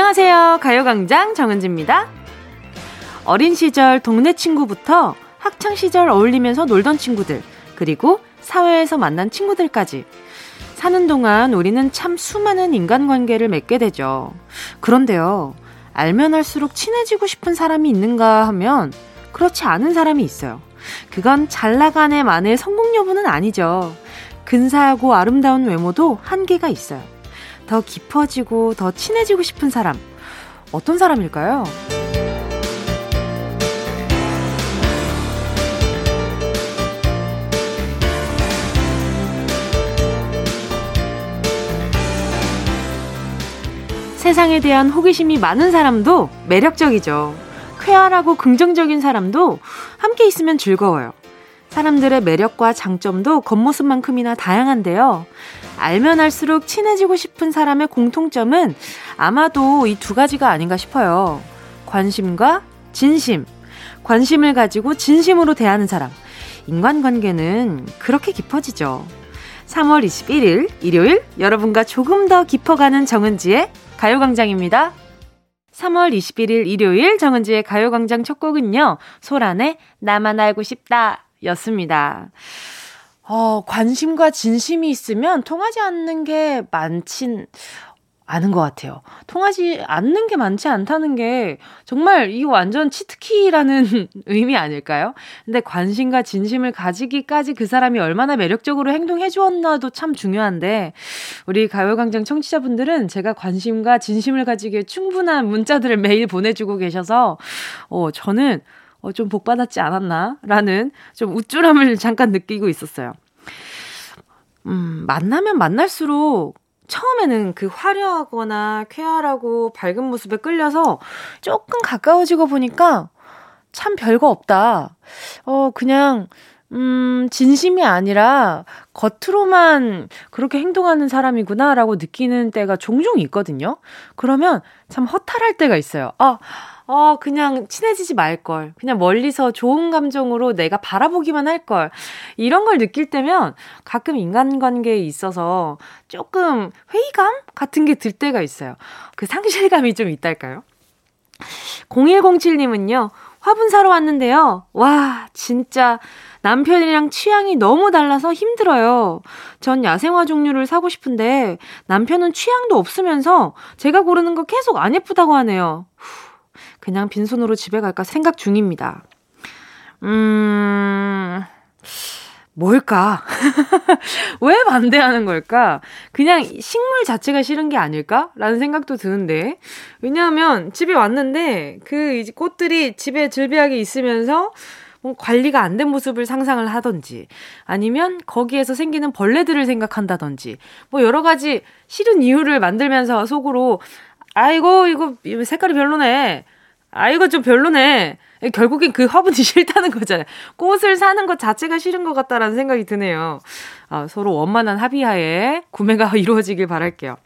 안녕하세요. 가요광장 정은지입니다. 어린 시절 동네 친구부터 학창 시절 어울리면서 놀던 친구들, 그리고 사회에서 만난 친구들까지. 사는 동안 우리는 참 수많은 인간관계를 맺게 되죠. 그런데요, 알면 할수록 친해지고 싶은 사람이 있는가 하면 그렇지 않은 사람이 있어요. 그건 잘 나간 애만의 성공 여부는 아니죠. 근사하고 아름다운 외모도 한계가 있어요. 더 깊어지고 더 친해지고 싶은 사람. 어떤 사람일까요? 세상에 대한 호기심이 많은 사람도 매력적이죠. 쾌활하고 긍정적인 사람도 함께 있으면 즐거워요. 사람들의 매력과 장점도 겉모습만큼이나 다양한데요. 알면 알수록 친해지고 싶은 사람의 공통점은 아마도 이 두 가지가 아닌가 싶어요. 관심과 진심. 관심을 가지고 진심으로 대하는 사람. 인간관계는 그렇게 깊어지죠. 3월 21일 일요일 여러분과 조금 더 깊어가는 정은지의 가요광장입니다. 3월 21일 일요일 정은지의 가요광장 첫 곡은요. 소란의 나만 알고 싶다 였습니다. 어, 관심과 진심이 있으면 통하지 않는 게 많진 않은 것 같아요. 통하지 않는 게 많지 않다는 게 정말 이거 완전 치트키라는 의미 아닐까요? 근데 관심과 진심을 가지기까지 그 사람이 얼마나 매력적으로 행동해 주었나도 참 중요한데 우리 가요광장 청취자분들은 제가 관심과 진심을 가지기에 충분한 문자들을 매일 보내주고 계셔서 어, 저는 어, 좀 복받았지 않았나라는 좀 우쭐함을 잠깐 느끼고 있었어요. 음, 만나면 만날수록 처음에는 그 화려하거나 쾌활하고 밝은 모습에 끌려서 조금 가까워지고 보니까 참 별거 없다. 어, 그냥, 음, 진심이 아니라 겉으로만 그렇게 행동하는 사람이구나라고 느끼는 때가 종종 있거든요. 그러면 참 허탈할 때가 있어요. 아, 어, 그냥 친해지지 말걸. 그냥 멀리서 좋은 감정으로 내가 바라보기만 할걸. 이런 걸 느낄 때면 가끔 인간관계에 있어서 조금 회의감 같은 게 들 때가 있어요. 그 상실감이 좀 있달까요? 0107님은요, 화분 사러 왔는데요. 와, 진짜 남편이랑 취향이 너무 달라서 힘들어요. 전 야생화 종류를 사고 싶은데 남편은 취향도 없으면서 제가 고르는 거 계속 안 예쁘다고 하네요. 후, 그냥 빈손으로 집에 갈까 생각 중입니다. 음, 뭘까? 왜 반대하는 걸까? 그냥 식물 자체가 싫은 게 아닐까? 라는 생각도 드는데. 왜냐하면 집에 왔는데 그 꽃들이 집에 즐비하게 있으면서 뭐 관리가 안 된 모습을 상상을 하던지 아니면 거기에서 생기는 벌레들을 생각한다던지 뭐 여러 가지 싫은 이유를 만들면서 속으로 아이고 이거 색깔이 별로네 아, 이거 좀 별로네. 결국엔 그 화분이 싫다는 거잖아요. 꽃을 사는 것 자체가 싫은 것 같다라는 생각이 드네요. 아, 서로 원만한 합의하에 구매가 이루어지길 바랄게요.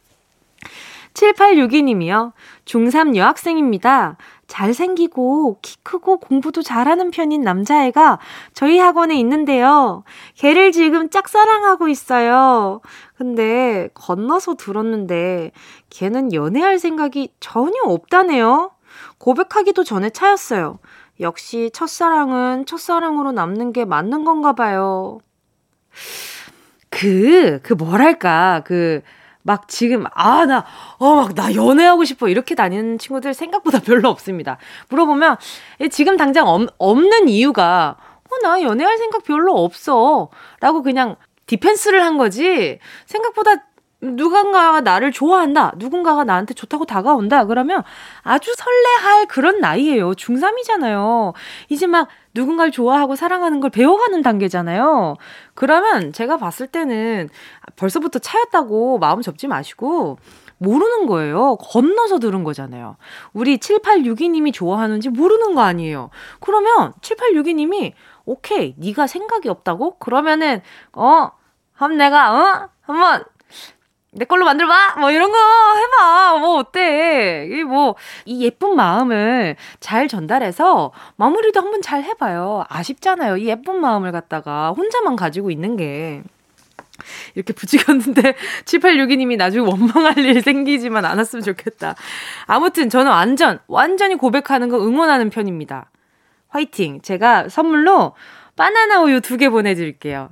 7862님이요. 중3 여학생입니다. 잘생기고 키 크고 공부도 잘하는 편인 남자애가 저희 학원에 있는데요. 걔를 지금 짝사랑하고 있어요. 근데 건너서 들었는데 걔는 연애할 생각이 전혀 없다네요. 고백하기도 전에 차였어요. 역시 첫사랑은 첫사랑으로 남는 게 맞는 건가 봐요. 그, 그 뭐랄까, 그, 막 지금, 아, 나, 어, 막, 나 연애하고 싶어. 이렇게 다니는 친구들 생각보다 별로 없습니다. 물어보면, 지금 당장 없, 없는 이유가, 어, 나 연애할 생각 별로 없어. 라고 그냥 디펜스를 한 거지. 생각보다 누군가가 나를 좋아한다. 누군가가 나한테 좋다고 다가온다. 그러면 아주 설레할 그런 나이예요. 중3이잖아요. 이제 막 누군가를 좋아하고 사랑하는 걸 배워가는 단계잖아요. 그러면 제가 봤을 때는 벌써부터 차였다고 마음 접지 마시고 모르는 거예요. 건너서 들은 거잖아요. 우리 7862님이 좋아하는지 모르는 거 아니에요. 그러면 7862님이 오케이, 네가 생각이 없다고? 그러면은 어, 한번 내가 어? 한번 내 걸로 만들어봐! 뭐 이런 거 해봐! 뭐 어때? 이 뭐, 이 예쁜 마음을 잘 전달해서 마무리도 한번 잘 해봐요. 아쉽잖아요. 이 예쁜 마음을 갖다가 혼자만 가지고 있는 게. 이렇게 붙이겠는데 7862님이 나중에 원망할 일 생기지만 않았으면 좋겠다. 아무튼 저는 완전 완전히 고백하는 거 응원하는 편입니다. 화이팅. 제가 선물로 바나나 우유 두 개 보내드릴게요.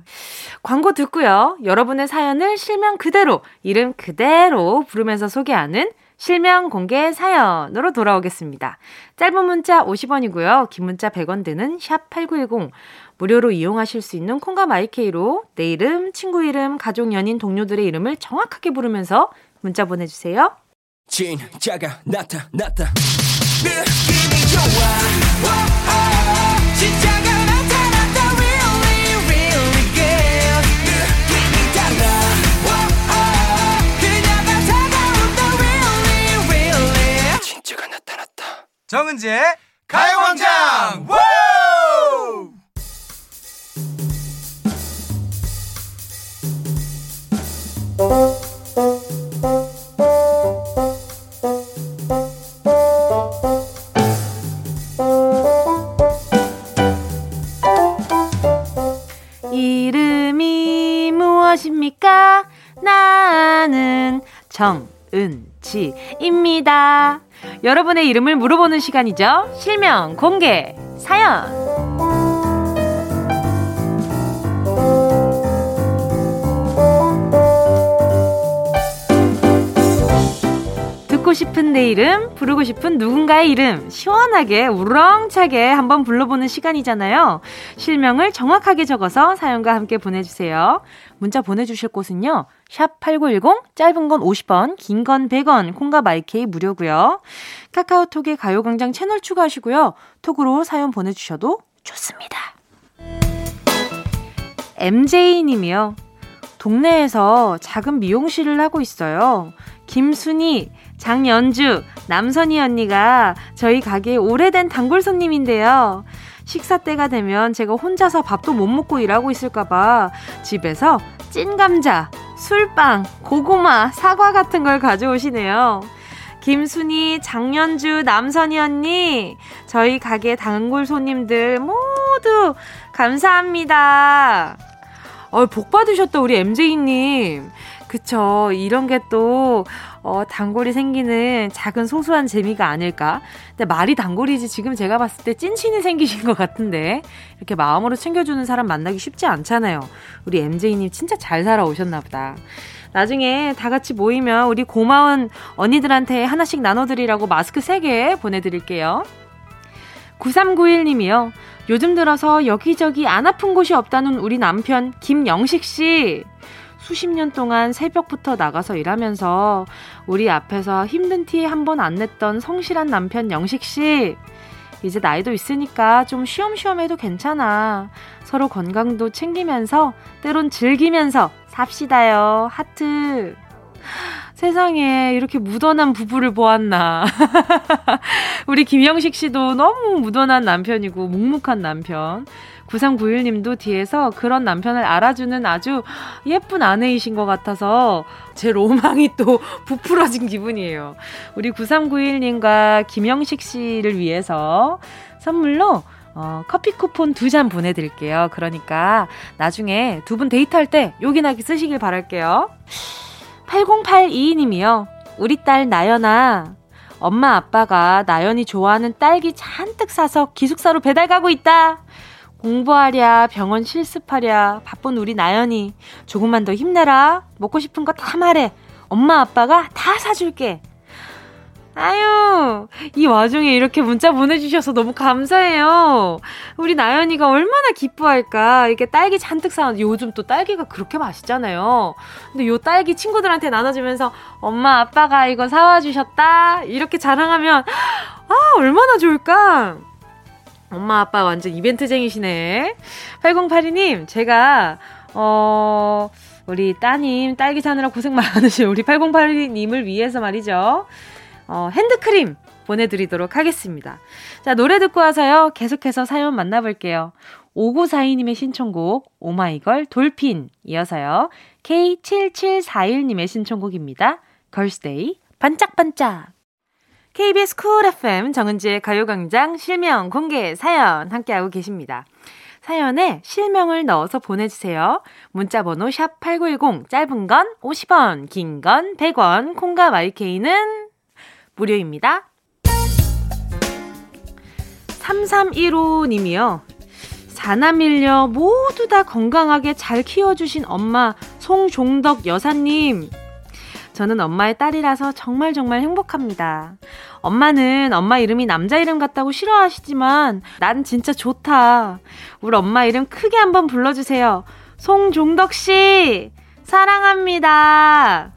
광고 듣고요. 여러분의 사연을 실명 그대로, 이름 그대로 부르면서 소개하는 실명 공개 사연으로 돌아오겠습니다. 짧은 문자 50원이고요. 긴 문자 100원 드는 샵 8910. 무료로 이용하실 수 있는 콩과 마이케이로 내 이름, 친구 이름, 가족, 연인, 동료들의 이름을 정확하게 부르면서 문자 보내주세요. 진짜가 나타났다. 느낌이 좋아. 정은지의 가요광장! 여러분의 이름을 물어보는 시간이죠. 실명 공개 사연. 듣고 싶은 내 이름, 부르고 싶은 누군가의 이름, 시원하게, 우렁차게 한번 불러보는 시간이잖아요. 실명을 정확하게 적어서 사연과 함께 보내주세요. 문자 보내주실 곳은요. 샵 8910, 짧은 건 50원, 긴 건 100원, 콩과 마이케이 무료고요. 카카오톡에 가요광장 채널 추가하시고요. 톡으로 사연 보내주셔도 좋습니다. MJ님이요. 동네에서 작은 미용실을 하고 있어요. 김순희, 장연주, 남선희 언니가 저희 가게에 오래된 단골 손님인데요. 식사 때가 되면 제가 혼자서 밥도 못 먹고 일하고 있을까봐 집에서 찐 감자, 술빵, 고구마, 사과 같은 걸 가져오시네요. 김순희, 장연주, 남선희 언니, 저희 가게 단골 손님들 모두 감사합니다. 어, 복 받으셨다, 우리 MJ님. 그쵸. 이런 게 또, 어, 단골이 생기는 작은 소소한 재미가 아닐까. 근데 말이 단골이지 지금 제가 봤을 때 찐친이 생기신 것 같은데. 이렇게 마음으로 챙겨주는 사람 만나기 쉽지 않잖아요. 우리 MJ님 진짜 잘 살아오셨나 보다. 나중에 다 같이 모이면 우리 고마운 언니들한테 하나씩 나눠드리라고 마스크 3개 보내드릴게요. 9391님이요. 요즘 들어서 여기저기 안 아픈 곳이 없다는 우리 남편 김영식 씨. 수십 년 동안 새벽부터 나가서 일하면서 우리 앞에서 힘든 티 한 번 안 냈던 성실한 남편 영식 씨. 이제 나이도 있으니까 좀 쉬엄쉬엄 해도 괜찮아. 서로 건강도 챙기면서 때론 즐기면서 삽시다요. 하트. 세상에 이렇게 무던한 부부를 보았나. 우리 김영식 씨도 너무 무던한 남편이고 묵묵한 남편. 9391님도 뒤에서 그런 남편을 알아주는 아주 예쁜 아내이신 것 같아서 제 로망이 또 부풀어진 기분이에요. 우리 9391님과 김영식 씨를 위해서 선물로 어, 커피 쿠폰 두 잔 보내드릴게요. 그러니까 나중에 두 분 데이트할 때 요긴하게 쓰시길 바랄게요. 8082님이요. 우리 딸 나연아. 엄마 아빠가 나연이 좋아하는 딸기 잔뜩 사서 기숙사로 배달 가고 있다. 공부하랴, 병원 실습하랴, 바쁜 우리 나연이. 조금만 더 힘내라. 먹고 싶은 거 다 말해. 엄마 아빠가 다 사줄게. 아유, 이 와중에 이렇게 문자 보내주셔서 너무 감사해요. 우리 나연이가 얼마나 기뻐할까. 이렇게 딸기 잔뜩 사온, 요즘 또 딸기가 그렇게 맛있잖아요. 근데 요 딸기 친구들한테 나눠주면서 엄마, 아빠가 이거 사와주셨다. 이렇게 자랑하면, 아, 얼마나 좋을까. 엄마, 아빠 완전 이벤트쟁이시네. 8082님, 제가, 어, 우리 따님 딸기 사느라 고생 많으신 우리 8082님을 위해서 말이죠. 어, 핸드크림 보내드리도록 하겠습니다. 자, 노래 듣고 와서요. 계속해서 사연 만나볼게요. 5942님의 신청곡, 오마이걸 Dolphin. 이어서요. K7741님의 신청곡입니다. 걸스데이, 반짝반짝. KBS Cool FM 정은지의 가요광장 실명 공개 사연 함께하고 계십니다. 사연에 실명을 넣어서 보내주세요. 문자번호 샵 8910, 짧은 건 50원, 긴 건 100원, 콩과 마이K는 무료입니다. 3315님이요. 사남일녀 모두 다 건강하게 잘 키워주신 엄마 송종덕 여사님. 저는 엄마의 딸이라서 정말 정말 행복합니다. 엄마는 엄마 이름이 남자 이름 같다고 싫어하시지만 난 진짜 좋다. 우리 엄마 이름 크게 한번 불러주세요. 송종덕 씨! 사랑합니다.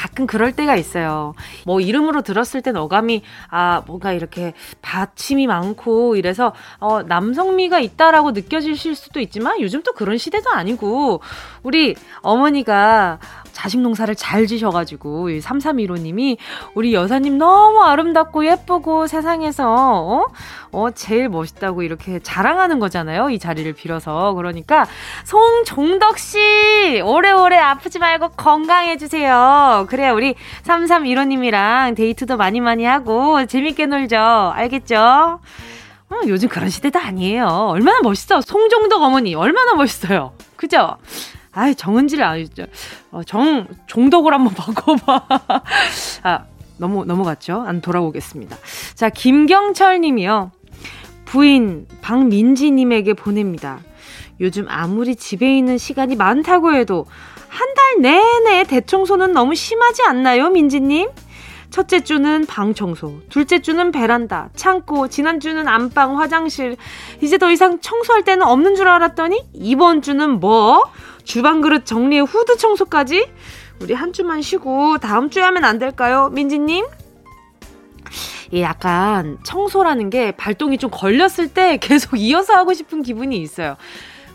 가끔 그럴 때가 있어요. 뭐 이름으로 들었을 땐 어감이 아 뭔가 이렇게 받침이 많고 이래서 어 남성미가 있다라고 느껴지실 수도 있지만 요즘 또 그런 시대도 아니고 우리 어머니가 자식 농사를 잘 지셔가지고 3315님이 우리 여사님 너무 아름답고 예쁘고 세상에서 어? 어 제일 멋있다고 이렇게 자랑하는 거잖아요. 이 자리를 빌어서 그러니까 송종덕 씨 오래오래 아프지 말고 건강해 주세요. 그래 우리 3315님이랑 데이트도 많이 많이 하고 재밌게 놀죠. 알겠죠? 어, 요즘 그런 시대도 아니에요. 얼마나 멋있어. 송종덕 어머니 얼마나 멋있어요. 그죠? 아이, 정은지를 아니죠. 어, 정, 종덕을 한번 바꿔봐. 아, 너무, 넘어갔죠? 안 돌아오겠습니다. 자, 김경철 님이요. 부인 박민지 님에게 보냅니다. 요즘 아무리 집에 있는 시간이 많다고 해도 한 달 내내 대청소는 너무 심하지 않나요, 민지님? 첫째 주는 방 청소, 둘째 주는 베란다, 창고, 지난주는 안방, 화장실. 이제 더 이상 청소할 때는 없는 줄 알았더니 이번 주는 뭐? 주방 그릇 정리에 후드 청소까지? 우리 한 주만 쉬고 다음 주에 하면 안 될까요? 민지님? 이 약간 청소라는 게 발동이 좀 걸렸을 때 계속 이어서 하고 싶은 기분이 있어요.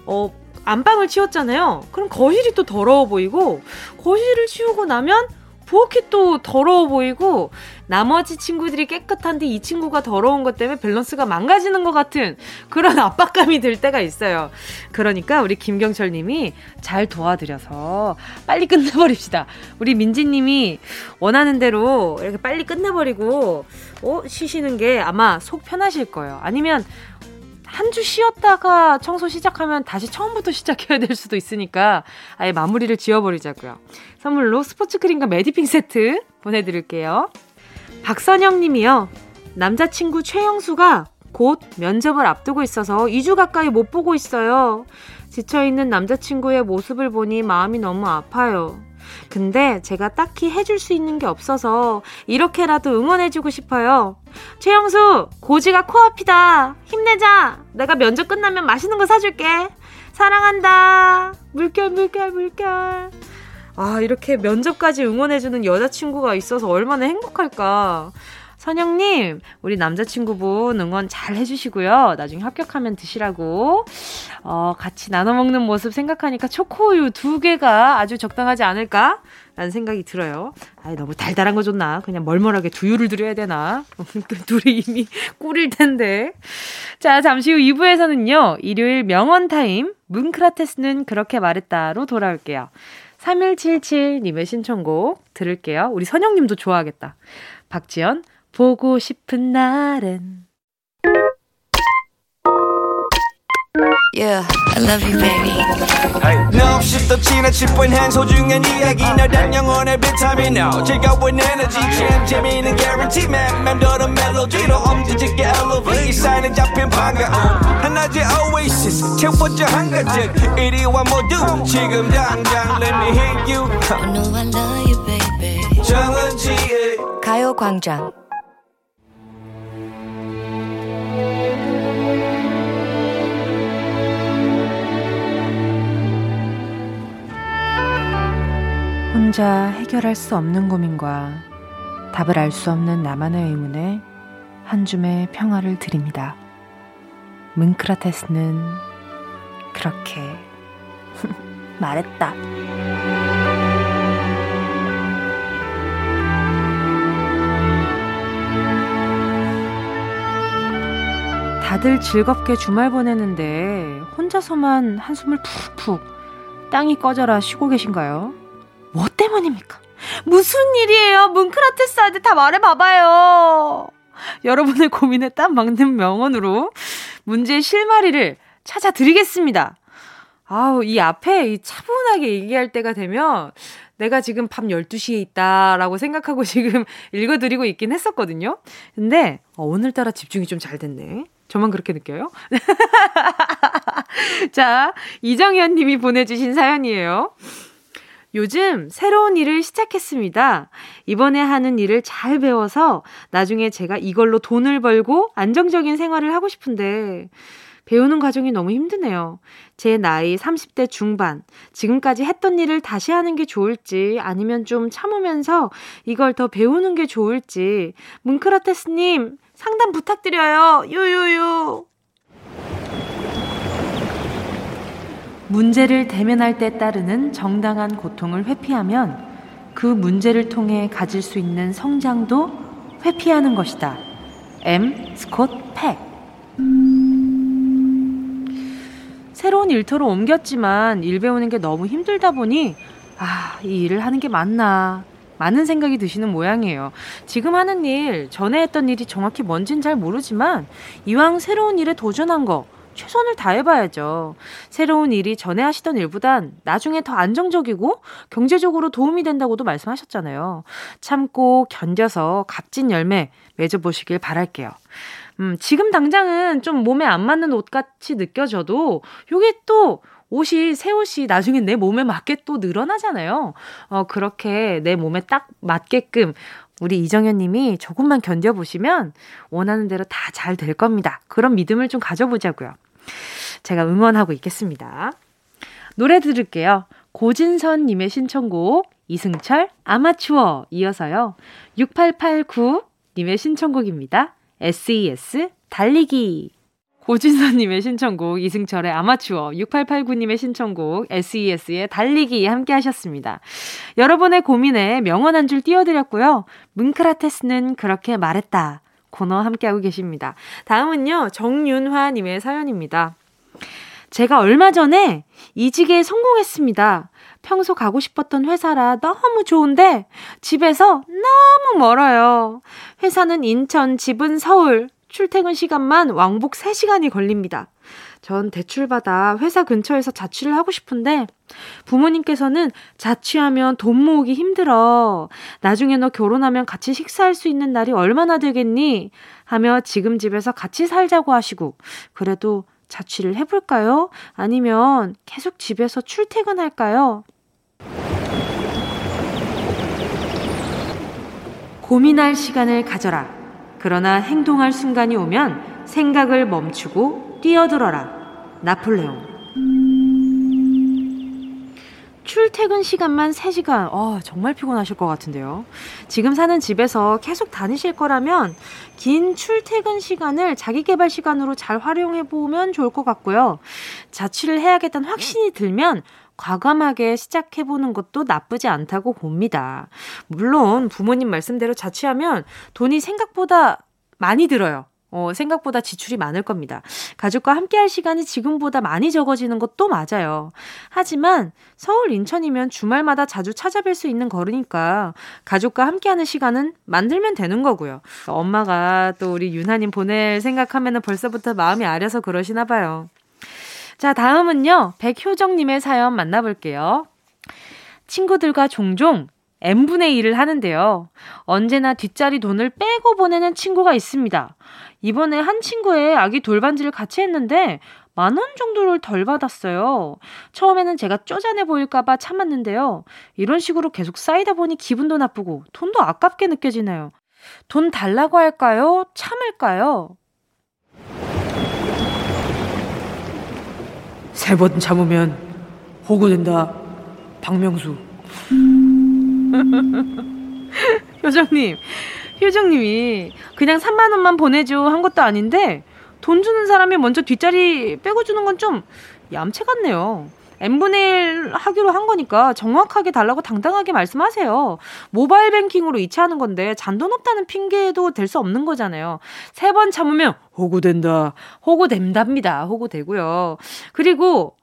어, 안방을 치웠잖아요. 그럼 거실이 또 더러워 보이고, 거실을 치우고 나면 부엌이 또 더러워 보이고 나머지 친구들이 깨끗한데 이 친구가 더러운 것 때문에 밸런스가 망가지는 것 같은 그런 압박감이 들 때가 있어요. 그러니까 우리 김경철 님이 잘 도와드려서 빨리 끝내버립시다. 우리 민지 님이 원하는 대로 이렇게 빨리 끝내버리고 어, 쉬시는 게 아마 속 편하실 거예요. 아니면 한 주 쉬었다가 청소 시작하면 다시 처음부터 시작해야 될 수도 있으니까 아예 마무리를 지어버리자고요. 선물로 스포츠 크림과 메디핑 세트 보내드릴게요. 박선영 님이요. 남자친구 최영수가 곧 면접을 앞두고 있어서 2주 가까이 못 보고 있어요. 지쳐있는 남자친구의 모습을 보니 마음이 너무 아파요. 근데 제가 딱히 해줄 수 있는 게 없어서 이렇게라도 응원해주고 싶어요. 최영수, 고지가 코앞이다. 힘내자. 내가 면접 끝나면 맛있는 거 사줄게. 사랑한다. 물결, 물결, 물결. 아, 이렇게 면접까지 응원해주는 여자친구가 있어서 얼마나 행복할까. 선영님, 우리 남자친구분 응원 잘 해주시고요. 나중에 합격하면 드시라고. 어, 같이 나눠 먹는 모습 생각하니까 초코우유 두 개가 아주 적당하지 않을까? 라는 생각이 들어요. 아이, 너무 달달한 거 좋나? 그냥 멀멀하게 두유를 드려야 되나? 그 둘이 이미 꿀일 텐데. 자, 잠시 후 2부에서는요, 일요일 명언타임, 문크라테스는 그렇게 말했다로 돌아올게요. 3177님의 신청곡 들을게요. 우리 선영님도 좋아하겠다. 박지연, 보고 싶은 날엔 Yeah, I love you, baby. Hey. No, 없이 또 지나칠 뻔한 소중한 이야기. 너란 영혼의 비타민 O 즐거운 에너지 참 재미있는 guarantee man. 맘대로 멜로디로 엄지짓게 elevate 사인은 잡힌 반가움 하나의 oasis. 채워져 한가득 이리와 모두. 지금 당장 let me hit you. I know I love you, baby. 정은지의 가요광장 혼자 해결할 수 없는 고민과 답을 알 수 없는 나만의 의문에 한 줌의 평화를 드립니다. 문크라테스는 그렇게 말했다. 다들 즐겁게 주말 보내는데 혼자서만 한숨을 푹푹 땅이 꺼져라 쉬고 계신가요? 뭐 때문입니까? 무슨 일이에요? 문크라테스한테 다 말해봐봐요. 여러분의 고민에 딱 맞는 명언으로 문제의 실마리를 찾아드리겠습니다. 아우, 이 앞에 이 차분하게 얘기할 때가 되면 내가 지금 밤 12시에 있다라고 생각하고 지금 읽어드리고 있긴 했었거든요. 근데 어, 오늘따라 집중이 좀 잘 됐네. 저만 그렇게 느껴요? 자, 이정현 님이 보내주신 사연이에요. 요즘 새로운 일을 시작했습니다. 이번에 하는 일을 잘 배워서 나중에 제가 이걸로 돈을 벌고 안정적인 생활을 하고 싶은데 배우는 과정이 너무 힘드네요. 제 나이 30대 중반. 지금까지 했던 일을 다시 하는 게 좋을지 아니면 좀 참으면서 이걸 더 배우는 게 좋을지 문크라테스님 상담 부탁드려요. 요요요. 문제를 대면할 때 따르는 정당한 고통을 회피하면 그 문제를 통해 가질 수 있는 성장도 회피하는 것이다. M. 스콧 팩. 새로운 일터로 옮겼지만 일 배우는 게 너무 힘들다 보니 아, 이 일을 하는 게 맞나. 많은 생각이 드시는 모양이에요. 지금 하는 일, 전에 했던 일이 정확히 뭔진 잘 모르지만 이왕 새로운 일에 도전한 거 최선을 다해봐야죠. 새로운 일이 전에 하시던 일보단 나중에 더 안정적이고 경제적으로 도움이 된다고도 말씀하셨잖아요. 참고 견뎌서 값진 열매 맺어보시길 바랄게요. 음, 지금 당장은 좀 몸에 안 맞는 옷 같이 느껴져도 요게 또 옷이 새 옷이 나중에 내 몸에 맞게 또 늘어나잖아요. 어 그렇게 내 몸에 딱 맞게끔 우리 이정현 님이 조금만 견뎌 보시면 원하는 대로 다 잘 될 겁니다. 그런 믿음을 좀 가져보자고요. 제가 응원하고 있겠습니다. 노래 들을게요. 고진선 님의 신청곡 이승철 아마추어 이어서요. 6889 님의 신청곡입니다. SES 달리기. 고진서님의 신청곡, 이승철의 아마추어, 6889님의 신청곡, SES의 달리기 함께 하셨습니다. 여러분의 고민에 명언 한 줄 띄워드렸고요. 문크라테스는 그렇게 말했다. 코너 함께하고 계십니다. 다음은요, 정윤화님의 사연입니다. 제가 얼마 전에 이직에 성공했습니다. 평소 가고 싶었던 회사라 너무 좋은데 집에서 너무 멀어요. 회사는 인천, 집은 서울. 출퇴근 시간만 왕복 3시간이 걸립니다. 전 대출받아 회사 근처에서 자취를 하고 싶은데 부모님께서는 자취하면 돈 모으기 힘들어. 나중에 너 결혼하면 같이 식사할 수 있는 날이 얼마나 되겠니? 하며 지금 집에서 같이 살자고 하시고 그래도 자취를 해볼까요? 아니면 계속 집에서 출퇴근할까요? 고민할 시간을 가져라. 그러나 행동할 순간이 오면 생각을 멈추고 뛰어들어라. 나폴레옹. 출퇴근 시간만 3시간. 어, 정말 피곤하실 것 같은데요. 지금 사는 집에서 계속 다니실 거라면 긴 출퇴근 시간을 자기 개발 시간으로 잘 활용해 보면 좋을 것 같고요. 자취를 해야겠다는 확신이 들면 과감하게 시작해보는 것도 나쁘지 않다고 봅니다. 물론 부모님 말씀대로 자취하면 돈이 생각보다 많이 들어요. 어, 생각보다 지출이 많을 겁니다. 가족과 함께 할 시간이 지금보다 많이 적어지는 것도 맞아요. 하지만 서울, 인천이면 주말마다 자주 찾아뵐 수 있는 거리니까 가족과 함께 하는 시간은 만들면 되는 거고요. 엄마가 또 우리 유나님 보낼 생각하면 벌써부터 마음이 아려서 그러시나 봐요. 자, 다음은요. 백효정님의 사연 만나볼게요. 친구들과 종종 n분의 1을 하는데요. 언제나 뒷자리 돈을 빼고 보내는 친구가 있습니다. 이번에 한 친구의 아기 돌반지를 같이 했는데 만 원 정도를 덜 받았어요. 처음에는 제가 쪼잔해 보일까봐 참았는데요. 이런 식으로 계속 쌓이다 보니 기분도 나쁘고 돈도 아깝게 느껴지네요. 돈 달라고 할까요? 참을까요? 세 번 참으면 호구된다. 박명수. 효정님, 효정님이 그냥 3만 원만 보내줘 한 것도 아닌데 돈 주는 사람이 먼저 뒷자리 빼고 주는 건 좀 얌체 같네요. n분의 1 하기로 한 거니까 정확하게 달라고 당당하게 말씀하세요. 모바일 뱅킹으로 이체하는 건데 잔돈 없다는 핑계도 될 수 없는 거잖아요. 세 번 참으면 호구된다. 호구된답니다. 호구되고요. 그리고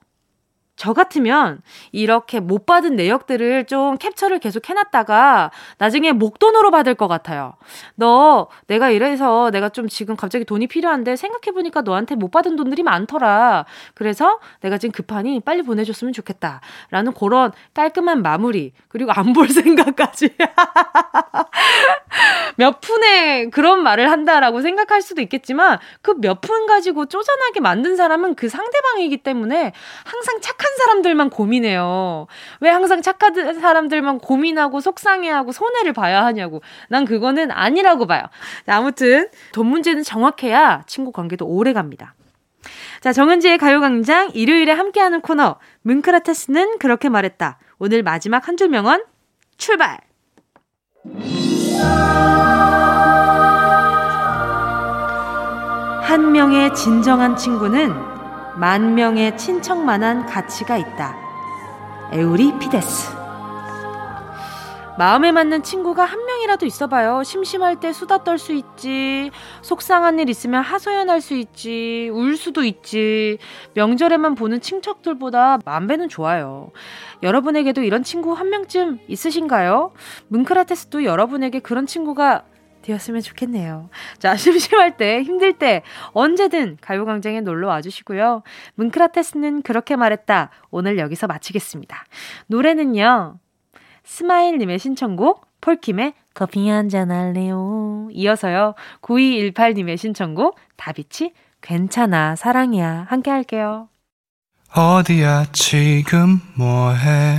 저 같으면 이렇게 못 받은 내역들을 좀 캡처를 계속 해놨다가 나중에 목돈으로 받을 것 같아요. 너 내가 이래서 내가 좀 지금 갑자기 돈이 필요한데 생각해보니까 너한테 못 받은 돈들이 많더라. 그래서 내가 지금 급하니 빨리 보내줬으면 좋겠다. 라는 그런 깔끔한 마무리. 그리고 안 볼 생각까지. 몇 푼에 그런 말을 한다라고 생각할 수도 있겠지만 그 몇 푼 가지고 쪼잔하게 만든 사람은 그 상대방이기 때문에 항상 착한 사람들만 고민해요. 왜 항상 착한 사람들만 고민하고 속상해하고 손해를 봐야 하냐고. 난 그거는 아니라고 봐요. 아무튼 돈 문제는 정확해야 친구 관계도 오래 갑니다. 자, 정은지의 가요광장 일요일에 함께하는 코너 뭉크라테스는 그렇게 말했다. 오늘 마지막 한 줄 명언 출발! 한 명의 진정한 친구는 만 명의 친척만한 가치가 있다. 에우리피데스. 마음에 맞는 친구가 한 명이라도 있어봐요. 심심할 때 수다 떨 수 있지. 속상한 일 있으면 하소연할 수 있지. 울 수도 있지. 명절에만 보는 친척들보다 만 배는 좋아요. 여러분에게도 이런 친구 한 명쯤 있으신가요? 뭉크라테스도 여러분에게 그런 친구가 되었으면 좋겠네요. 자, 심심할 때, 힘들 때, 언제든 가요광장에 놀러 와주시고요. 뭉크라테스는 그렇게 말했다. 오늘 여기서 마치겠습니다. 노래는요, 스마일님의 신청곡, 폴킴의 커피 한잔 할래요. 이어서요, 9218님의 신청곡, 다비치, 괜찮아, 사랑이야. 함께 할게요. 어디야, 지금 뭐해?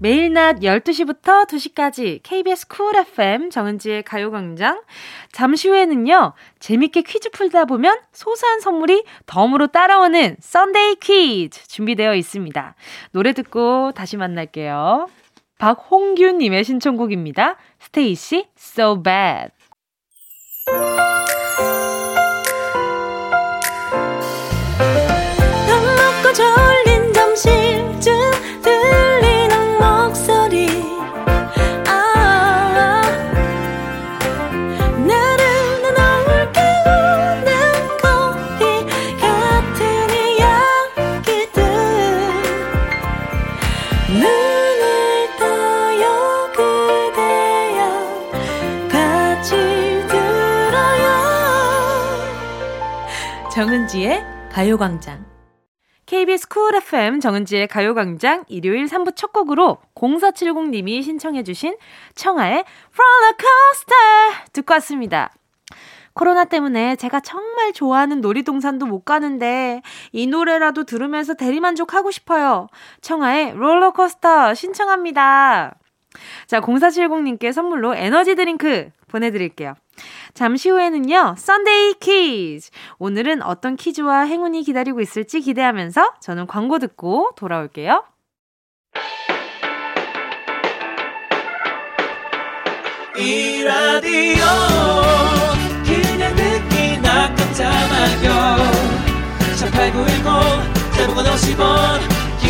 매일 낮 12시부터 2시까지 KBS Cool FM 정은지의 가요광장. 잠시 후에는요, 재밌게 퀴즈 풀다 보면 소소한 선물이 덤으로 따라오는 Sunday 퀴즈 준비되어 있습니다. 노래 듣고 다시 만날게요. 박홍규님의 신청곡입니다. 스테이시, So Bad. 정은지의 가요광장. KBS Cool FM 정은지의 가요광장 일요일 3부 첫 곡으로 0470님이 신청해주신 청하의 롤러코스터 듣고 왔습니다. 코로나 때문에 제가 정말 좋아하는 놀이동산도 못 가는데 이 노래라도 들으면서 대리만족하고 싶어요. 청하의 롤러코스터 신청합니다. 자, 0470님께 선물로 에너지 드링크 보내드릴게요. 잠시 후에는요, 썬데이 퀴즈. 오늘은 어떤 퀴즈와 행운이 기다리고 있을지 기대하면서 저는 광고 듣고 돌아올게요. 이 라디오 그냥 듣기나 깜짝마요 18910 대목원 50원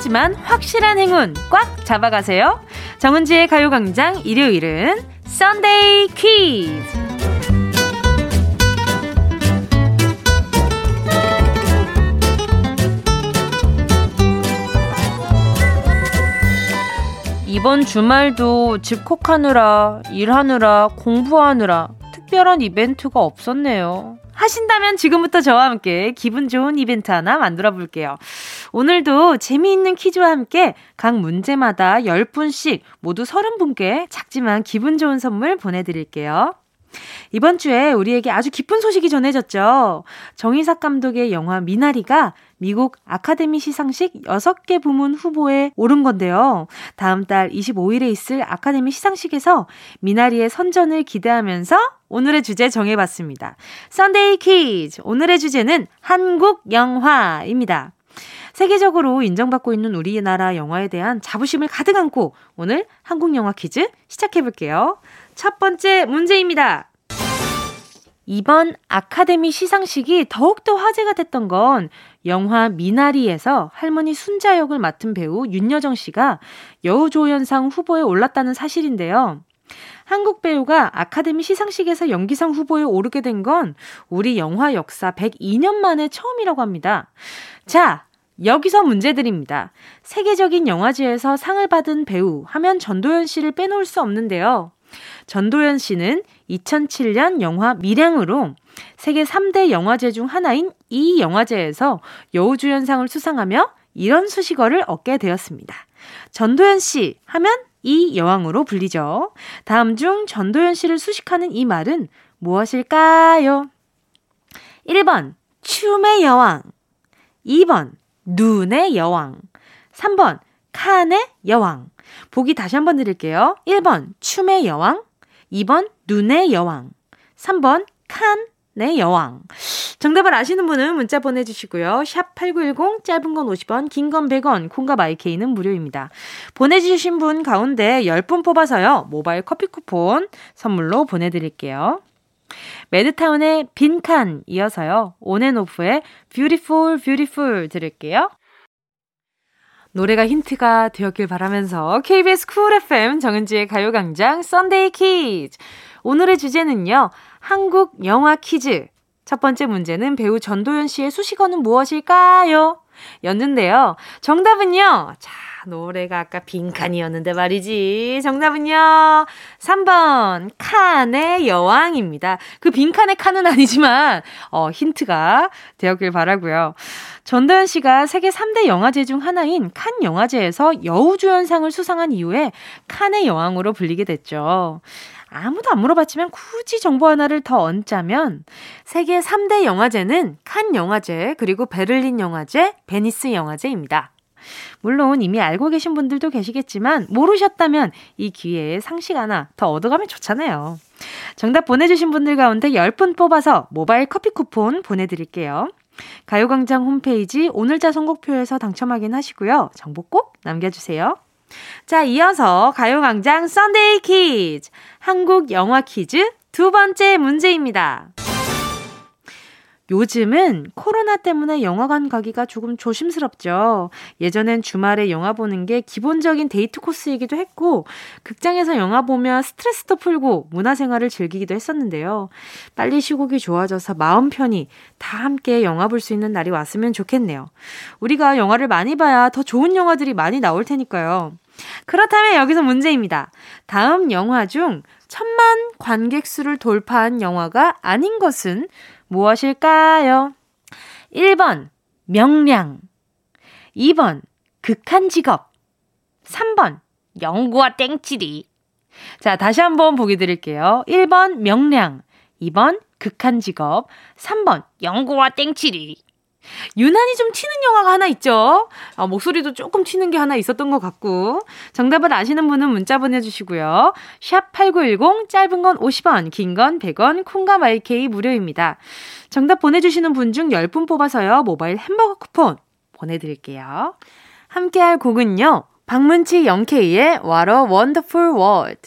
하지만 확실한 행운 꽉 잡아가세요. 정은지의 가요광장 일요일은 썬데이 퀴즈 이번 주말도 집콕하느라 일하느라 공부하느라 특별한 이벤트가 없었네요. 하신다면 지금부터 저와 함께 기분 좋은 이벤트 하나 만들어 볼게요. 오늘도 재미있는 퀴즈와 함께 각 문제마다 10분씩 모두 30분께 작지만 기분 좋은 선물 보내드릴게요. 이번 주에 우리에게 아주 기쁜 소식이 전해졌죠. 정희삭 감독의 영화 미나리가 미국 아카데미 시상식 6개 부문 후보에 오른 건데요. 다음 달 25일에 있을 아카데미 시상식에서 미나리의 선전을 기대하면서 오늘의 주제 정해봤습니다. Sunday 퀴즈! 오늘의 주제는 한국 영화입니다. 세계적으로 인정받고 있는 우리나라 영화에 대한 자부심을 가득 안고 오늘 한국 영화 퀴즈 시작해볼게요. 첫 번째 문제입니다. 이번 아카데미 시상식이 더욱더 화제가 됐던 건 영화 미나리에서 할머니 순자 역을 맡은 배우 윤여정 씨가 여우조연상 후보에 올랐다는 사실인데요. 한국 배우가 아카데미 시상식에서 연기상 후보에 오르게 된 건 우리 영화 역사 102년 만에 처음이라고 합니다. 자, 여기서 문제 드립니다. 세계적인 영화제에서 상을 받은 배우 하면 전도연 씨를 빼놓을 수 없는데요. 전도연 씨는 2007년 영화 밀양으로 세계 3대 영화제 중 하나인 이 영화제에서 여우주연상을 수상하며 이런 수식어를 얻게 되었습니다. 전도연 씨 하면 이 여왕으로 불리죠. 다음 중 전도연 씨를 수식하는 이 말은 무엇일까요? 1번, 춤의 여왕. 2번, 눈의 여왕. 3번, 칸의 여왕. 보기 다시 한번 드릴게요. 1번, 춤의 여왕. 2번, 눈의 여왕. 3번, 칸 의 여왕. 정답을 아시는 분은 문자 보내주시고요. 샵 8910, 짧은 건 50원, 긴 건 100원, 콩과 마이케이는 무료입니다. 보내주신 분 가운데 10분 뽑아서요. 모바일 커피 쿠폰 선물로 보내드릴게요. 매드타운의 빈칸 이어서요. 온앤오프의 Beautiful Beautiful 들을게요. 노래가 힌트가 되었길 바라면서 KBS 쿨 FM 정은지의 가요광장 Sunday 퀴즈. 오늘의 주제는요. 한국 영화 퀴즈. 첫 번째 문제는 배우 전도연 씨의 수식어는 무엇일까요? 였는데요. 정답은요. 자, 노래가 아까 빈칸이었는데 말이지. 정답은요. 3번 칸의 여왕입니다. 그 빈칸의 칸은 아니지만 어 힌트가 되었길 바라고요. 전도연 씨가 세계 3대 영화제 중 하나인 칸 영화제에서 여우주연상을 수상한 이후에 칸의 여왕으로 불리게 됐죠. 아무도 안 물어봤지만 굳이 정보 하나를 더 얹자면 세계 3대 영화제는 칸 영화제, 그리고 베를린 영화제, 베니스 영화제입니다. 물론 이미 알고 계신 분들도 계시겠지만 모르셨다면 이 기회에 상식 하나 더 얻어가면 좋잖아요. 정답 보내주신 분들 가운데 10분 뽑아서 모바일 커피 쿠폰 보내드릴게요. 가요광장 홈페이지 오늘자 선곡표에서 당첨 확인하시고요. 정보 꼭 남겨주세요. 자, 이어서 가요광장 Sunday 퀴즈. 한국 영화 퀴즈 두 번째 문제입니다. 요즘은 코로나 때문에 영화관 가기가 조금 조심스럽죠. 예전엔 주말에 영화 보는 게 기본적인 데이트 코스이기도 했고, 극장에서 영화 보면 스트레스도 풀고 문화생활을 즐기기도 했었는데요. 빨리 시국이 좋아져서 마음 편히 다 함께 영화 볼 수 있는 날이 왔으면 좋겠네요. 우리가 영화를 많이 봐야 더 좋은 영화들이 많이 나올 테니까요. 그렇다면 여기서 문제입니다. 다음 영화 중 천만 관객 수를 돌파한 영화가 아닌 것은 무엇일까요? 1번, 명량. 2번, 극한 직업. 3번, 영구와 땡치리. 자, 다시 한번 보기 드릴게요. 1번, 명량. 2번, 극한 직업. 3번, 영구와 땡치리. 유난히 좀 튀는 영화가 하나 있죠. 아, 목소리도 조금 튀는 게 하나 있었던 것 같고. 정답을 아시는 분은 문자 보내주시고요. 샵 8910, 짧은 건 50원, 긴 건 100원, 콩과 마이케이 무료입니다. 정답 보내주시는 분 중 10분 뽑아서요. 모바일 햄버거 쿠폰 보내드릴게요. 함께할 곡은요. 박문치 영케이의 What a Wonderful World.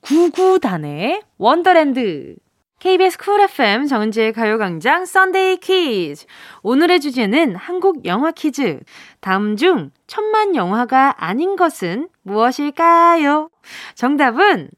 구구단의 Wonderland. KBS 쿨 FM 정은지의 가요광장 Sunday 퀴즈. 오늘의 주제는 한국 영화 퀴즈. 다음 중 천만 영화가 아닌 것은 무엇일까요? 정답은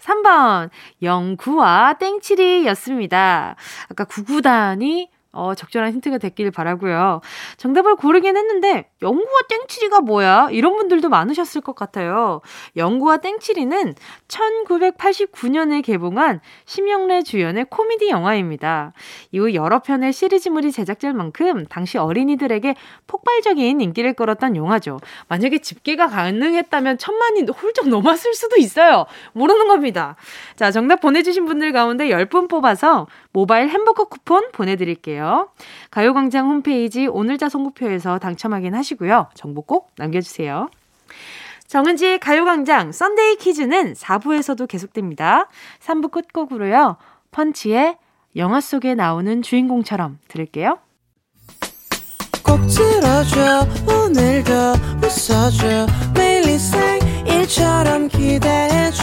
3번 영구와 땡칠이 였습니다. 아까 구구단이 어, 적절한 힌트가 됐길 바라고요. 정답을 고르긴 했는데 영구와 땡치리가 뭐야? 이런 분들도 많으셨을 것 같아요. 영구와 땡치리는 1989년에 개봉한 심영래 주연의 코미디 영화입니다. 이후 여러 편의 시리즈물이 제작될 만큼 당시 어린이들에게 폭발적인 인기를 끌었던 영화죠. 만약에 집계가 가능했다면 천만이 훌쩍 넘었을 수도 있어요. 모르는 겁니다. 자, 정답 보내주신 분들 가운데 10분 뽑아서 모바일 햄버거 쿠폰 보내드릴게요. 가요광장 홈페이지 오늘자 선곡표에서 당첨 확인하시고요. 정보 꼭 남겨주세요. 정은지의 가요광장 Sunday 퀴즈는 4부에서도 계속됩니다. 3부 끝곡으로요. 펀치의 영화 속에 나오는 주인공처럼 들을게요. 꼭 들어줘 오늘도 웃어줘 매일 일상일처럼 기대해줘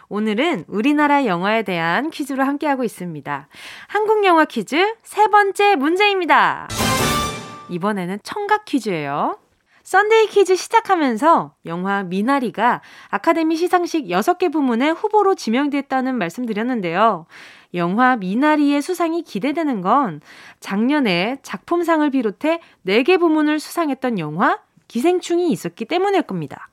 오늘은 우리나라 영화에 대한 퀴즈로 함께하고 있습니다. 한국 영화 퀴즈 세 번째 문제입니다. 이번에는 청각 퀴즈예요. Sunday 퀴즈 시작하면서 영화 미나리가 아카데미 시상식 6개 부문에 후보로 지명됐다는 말씀드렸는데요. 영화 미나리의 수상이 기대되는 건 작년에 작품상을 비롯해 4개 부문을 수상했던 영화 기생충이 있었기 때문일 겁니다.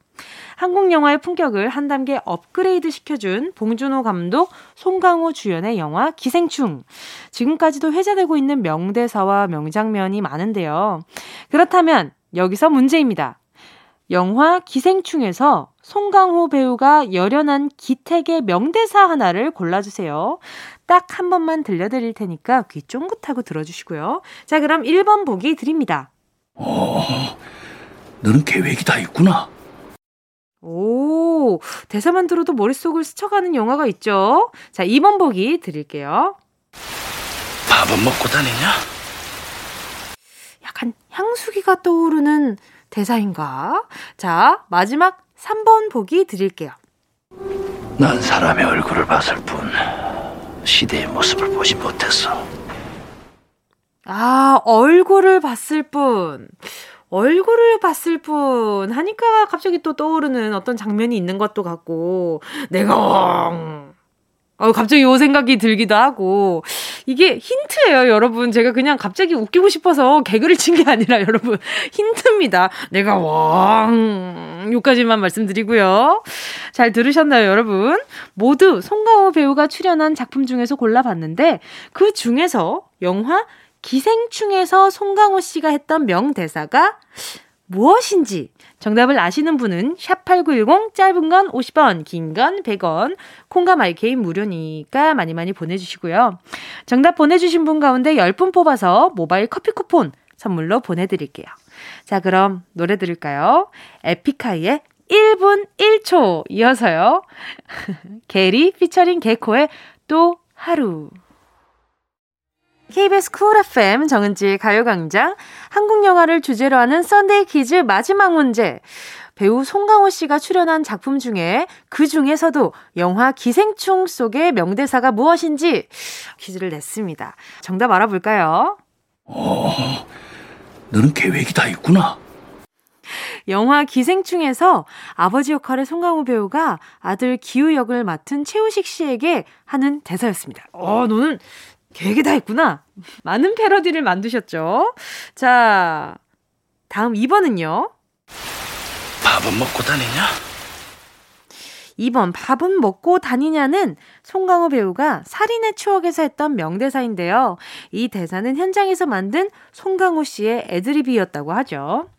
한국 영화의 품격을 한 단계 업그레이드 시켜준 봉준호 감독, 송강호 주연의 영화 기생충. 지금까지도 회자되고 있는 명대사와 명장면이 많은데요. 그렇다면 여기서 문제입니다. 영화 기생충에서 송강호 배우가 열연한 기택의 명대사 하나를 골라주세요. 딱 한 번만 들려드릴 테니까 귀 쫑긋하고 들어주시고요. 자, 그럼 1번 보기 드립니다. 어, 너는 계획이 다 있구나. 오, 대사만 들어도 머릿속을 스쳐가는 영화가 있죠? 자, 2번 보기 드릴게요. 밥은 먹고 다니냐? 약간 향수기가 떠오르는 대사인가? 자, 마지막 3번 보기 드릴게요. 난 사람의 얼굴을 봤을 뿐 시대의 모습을 보지 못했어. 아, 얼굴을 봤을 뿐. 얼굴을 봤을 뿐 하니까 갑자기 또 떠오르는 어떤 장면이 있는 것도 같고 내가 어, 갑자기 요 생각이 들기도 하고 이게 힌트예요, 여러분. 제가 그냥 갑자기 웃기고 싶어서 개그를 친 게 아니라 여러분 힌트입니다. 내가 왕 요까지만 말씀드리고요. 잘 들으셨나요, 여러분? 모두 송강호 배우가 출연한 작품 중에서 골라봤는데 그 중에서 영화 기생충에서 송강호 씨가 했던 명대사가 무엇인지 정답을 아시는 분은 샵8910 짧은 건 50원, 긴 건 100원, 콩과 마이케이 무료니까 많이 많이 보내주시고요. 정답 보내주신 분 가운데 10분 뽑아서 모바일 커피 쿠폰 선물로 보내드릴게요. 자, 그럼 노래 들을까요? 에픽하이의 1분 1초 이어서요. 게리 피처링 개코의 또 하루. KBS 쿨 FM 정은지의 가요광장 한국 영화를 주제로 하는 Sunday 퀴즈 마지막 문제. 배우 송강호 씨가 출연한 작품 중에 그 중에서도 영화 기생충 속의 명대사가 무엇인지 퀴즈를 냈습니다. 정답 알아볼까요? 어, 너는 계획이 다 있구나. 영화 기생충에서 아버지 역할의 송강호 배우가 아들 기우 역을 맡은 최우식 씨에게 하는 대사였습니다. 어, 너는 계획이 다 있구나. 많은 패러디를 만드셨죠. 자, 다음 2번은요. 밥은 먹고 다니냐? 2번 밥은 먹고 다니냐는 송강호 배우가 살인의 추억에서 했던 명대사인데요. 이 대사는 현장에서 만든 송강호 씨의 애드립이었다고 하죠.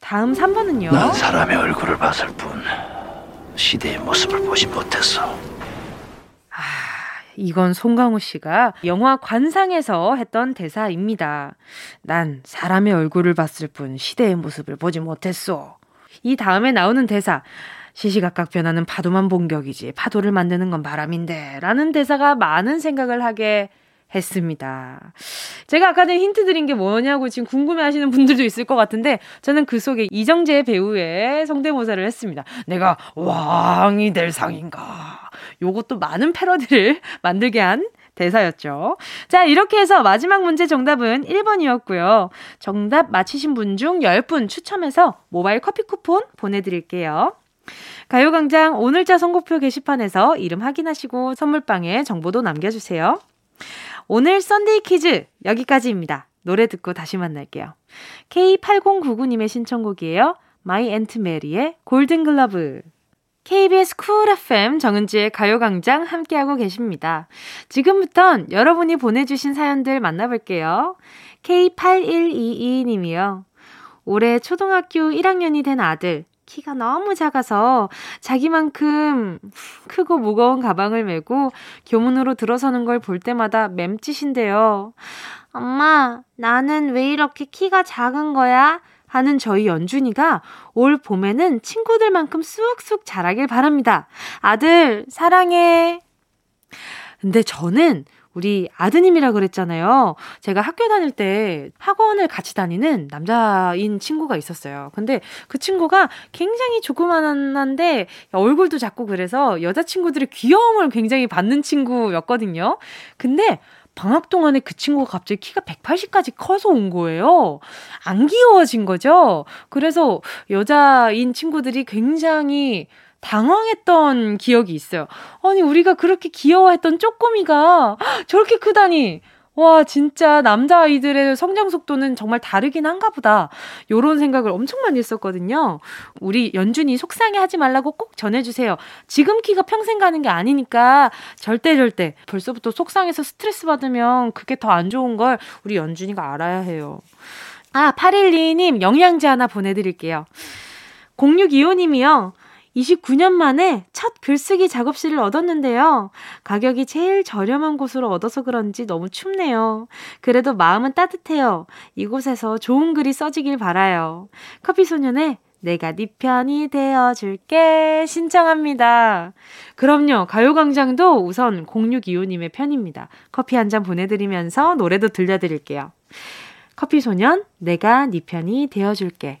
다음 3번은요. 난 사람의 얼굴을 봤을 뿐 시대의 모습을 보지 못했어. 아, 이건 송강호 씨가 영화 관상에서 했던 대사입니다. 난 사람의 얼굴을 봤을 뿐 시대의 모습을 보지 못했어. 이 다음에 나오는 대사. 시시각각 변하는 파도만 본격이지 파도를 만드는 건 바람인데 라는 대사가 많은 생각을 하게 했습니다. 제가 아까 전에 힌트 드린 게 뭐냐고 지금 궁금해 하시는 분들도 있을 것 같은데 저는 그 속에 이정재 배우의 성대모사를 했습니다. 내가 왕이 될 상인가. 요것도 많은 패러디를 만들게 한 대사였죠. 자, 이렇게 해서 마지막 문제 정답은 1번이었고요. 정답 맞히신 분 중 10분 추첨해서 모바일 커피 쿠폰 보내드릴게요. 가요광장 오늘자 선곡표 게시판에서 이름 확인하시고 선물방에 정보도 남겨주세요. 오늘 Sunday 퀴즈 여기까지입니다. 노래 듣고 다시 만날게요. K8099님의 신청곡이에요. 마이 앤트 메리의 골든글러브. KBS 쿨 FM 정은지의 가요광장 함께하고 계십니다. 지금부턴 여러분이 보내주신 사연들 만나볼게요. K8122님이요. 올해 초등학교 1학년이 된 아들, 키가 너무 작아서 자기만큼 크고 무거운 가방을 메고 교문으로 들어서는 걸 볼 때마다 맴짓인데요. 엄마, 나는 왜 이렇게 키가 작은 거야? 하는 저희 연준이가 올 봄에는 친구들만큼 쑥쑥 자라길 바랍니다. 아들, 사랑해. 근데 저는 우리 아드님이라 그랬잖아요. 제가 학교 다닐 때 학원을 같이 다니는 남자인 친구가 있었어요. 근데 그 친구가 굉장히 조그만한데 얼굴도 작고 그래서 여자친구들의 귀여움을 굉장히 받는 친구였거든요. 근데 방학 동안에 그 친구가 갑자기 키가 180까지 커서 온 거예요. 안 귀여워진 거죠. 그래서 여자인 친구들이 굉장히 당황했던 기억이 있어요. 아니, 우리가 그렇게 귀여워했던 쪼꼬미가 저렇게 크다니. 와, 진짜 남자아이들의 성장 속도는 정말 다르긴 한가 보다. 요런 생각을 엄청 많이 했었거든요. 우리 연준이 속상해 하지 말라고 꼭 전해주세요. 지금 키가 평생 가는 게 아니니까 절대 절대 벌써부터 속상해서 스트레스 받으면 그게 더 안 좋은 걸 우리 연준이가 알아야 해요. 아, 812님 영양제 하나 보내드릴게요. 0625님이요. 29년 만에 첫 글쓰기 작업실을 얻었는데요. 가격이 제일 저렴한 곳으로 얻어서 그런지 너무 춥네요. 그래도 마음은 따뜻해요. 이곳에서 좋은 글이 써지길 바라요. 커피 소년의 내가 네 편이 되어줄게 신청합니다. 그럼요. 가요광장도 우선 0625님의 편입니다. 커피 한 잔 보내드리면서 노래도 들려드릴게요. 커피소년 내가 네 편이 되어줄게.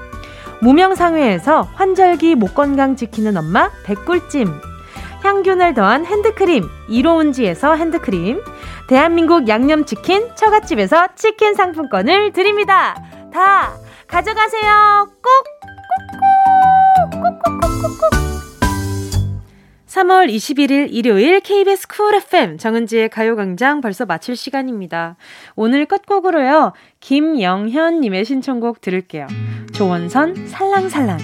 무명상회에서 환절기 목 건강 지키는 엄마 백꿀찜 향균을 더한 핸드크림 이로운지에서 핸드크림 대한민국 양념치킨 처갓집에서 치킨 상품권을 드립니다. 다 가져가세요. 꼭! 꼭꼭 꼭꼭꼭꼭 3월 21일 일요일 KBS 쿨 FM 정은지의 가요광장 벌써 마칠 시간입니다. 오늘 끝곡으로요. 김영현님의 신청곡 들을게요. 조원선 살랑살랑.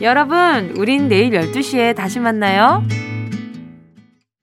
여러분, 우린 내일 12시에 다시 만나요.